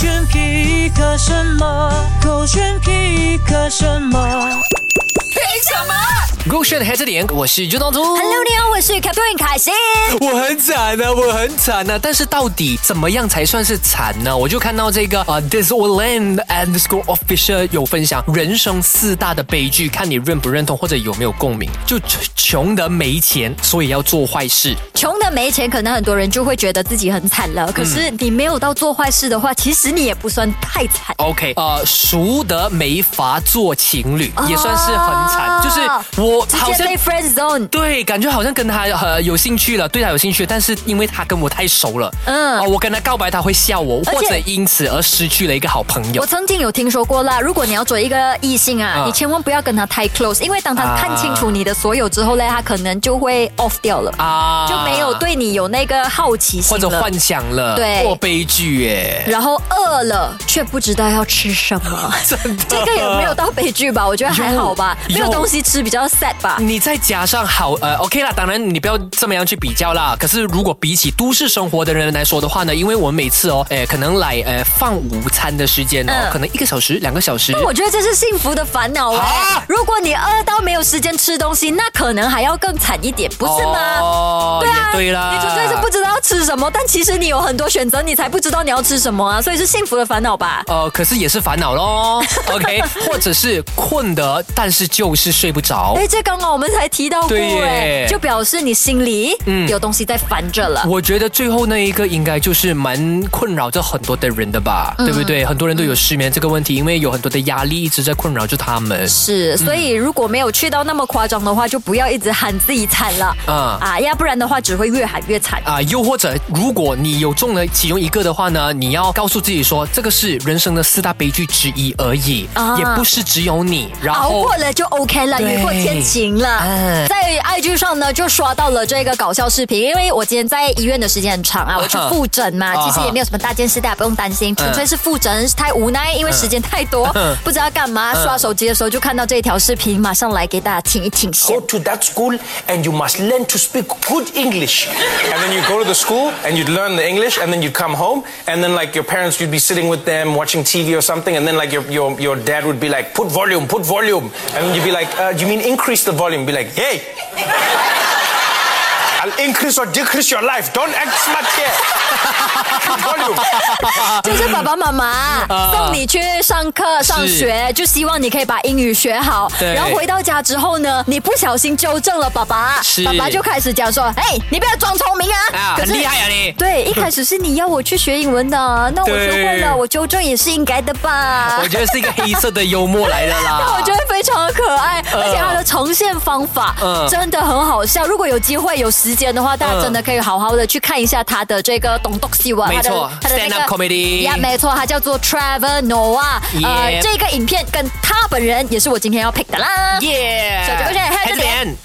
选 pick 什么？勾选 pick 什么？勾选黑着脸，我是朱东珠。Hello，你好，我是 Catherine 凯欣。我很惨啊，我很惨啊！但是到底怎么样才算是惨呢？我就看到这个啊、t h i s o l a n d and School Official 有分享人生四大的悲剧，看你认不认同或者有没有共鸣。就穷穷得没钱，所以要做坏事。穷的没钱，可能很多人就会觉得自己很惨了。可是你没有到做坏事的话，其实你也不算太惨。OK，呃，熟得没法做情侣，也算是很惨。就是我好像直接被 friend zone。对，感觉好像跟他呃有兴趣了，对他有兴趣，但是因为他跟我太熟了，嗯哦、我跟他告白他会笑我，或者因此而失去了一个好朋友我。曾经有听说过啦，如果你要追一个异性啊，啊你千万不要跟他太 close，因为当他啊看清楚你的所有之后呢，他可能就会 off 掉了，啊就没有对你有那个好奇心或者幻想了，对过悲剧耶。然后饿了却不知道要吃什么。真的，这个也没有到悲剧吧？我觉得还好吧，没有东西吃比较 sad 吧。你再加上好呃，OK 啦，当然你不要这么样去比较啦。可是如果比起都市生活的人来说的话呢，因为我们每次哦，呃，可能来呃放午餐的时间哦，嗯可能一个小时、两个小时。我觉得这是幸福的烦恼哎啊。如果你饿到没有时间吃东西，那可能还要更惨一点，不是吗？哦，对啊，对啦，你纯粹是不知道要吃什么，但其实你有很多选择，你才不知道你要吃什么啊，所以是幸福的烦恼吧。呃，可是也是烦恼喽 OK，或者是困的，但是就是睡不着。哎，这刚刚我们才提到过哎，就表示你心里有东西在烦着了。我觉得最后那一个应该就是蛮困扰着很多的人的吧，对不对？很多人都有失眠这个问题，因为有很多的压力一直在困扰着他们。是，所以如果没有去到那么夸张的话，就不要一直喊自己惨了啊啊，要不然的话只会越喊越惨。啊、又或者，如果你有中了其中一个的话呢，你要告诉自己说，这个是人生的四大悲剧之一而已，啊也不是只有你。然熬过了就 OK 了，雨过天晴了。哎在 IG 上呢，就刷到了这个搞笑视频，因为我今天在医院的时间很长啊，我去复诊嘛，啊其实也没有什么大件事，大家不用担心，纯粹是复诊太无奈，因为时间太多，不知道干嘛，刷手机的时候就看到这条视频，马上来给大家听一听先 Go。to that school and you must learn to speak good English. And then you go to the school and you'd learn the English and then you'd come home and then like your parents you'd be sitting with them watching TV or something and then like your your, your dad would be like put volume put volume and then you'd be like uh, do you mean increase the volume be like hey I'll increase or decrease your life don't act smart here volume 就是爸爸妈妈送你去上课、上学，就希望你可以把英语学好。对然后回到家之后呢，你不小心纠正了爸爸，是爸爸就开始讲说：“哎，你不要装聪明啊！”啊，很厉害啊你。对，一开始是你要我去学英文的，那我学会对了，我纠正也是应该的吧我。觉得是一个黑色的幽默来的啦。而且它的呈现方法嗯真的很好笑。如果有机会有时间的话，大家真的可以好好的去看一下他的这个东东西哇，没错他的他的那个 comedy 呀，没错，他叫做 Trevor Noah。呃这个影片跟他本人也是我今天要 pick 的啦。耶手机勾选黑着点。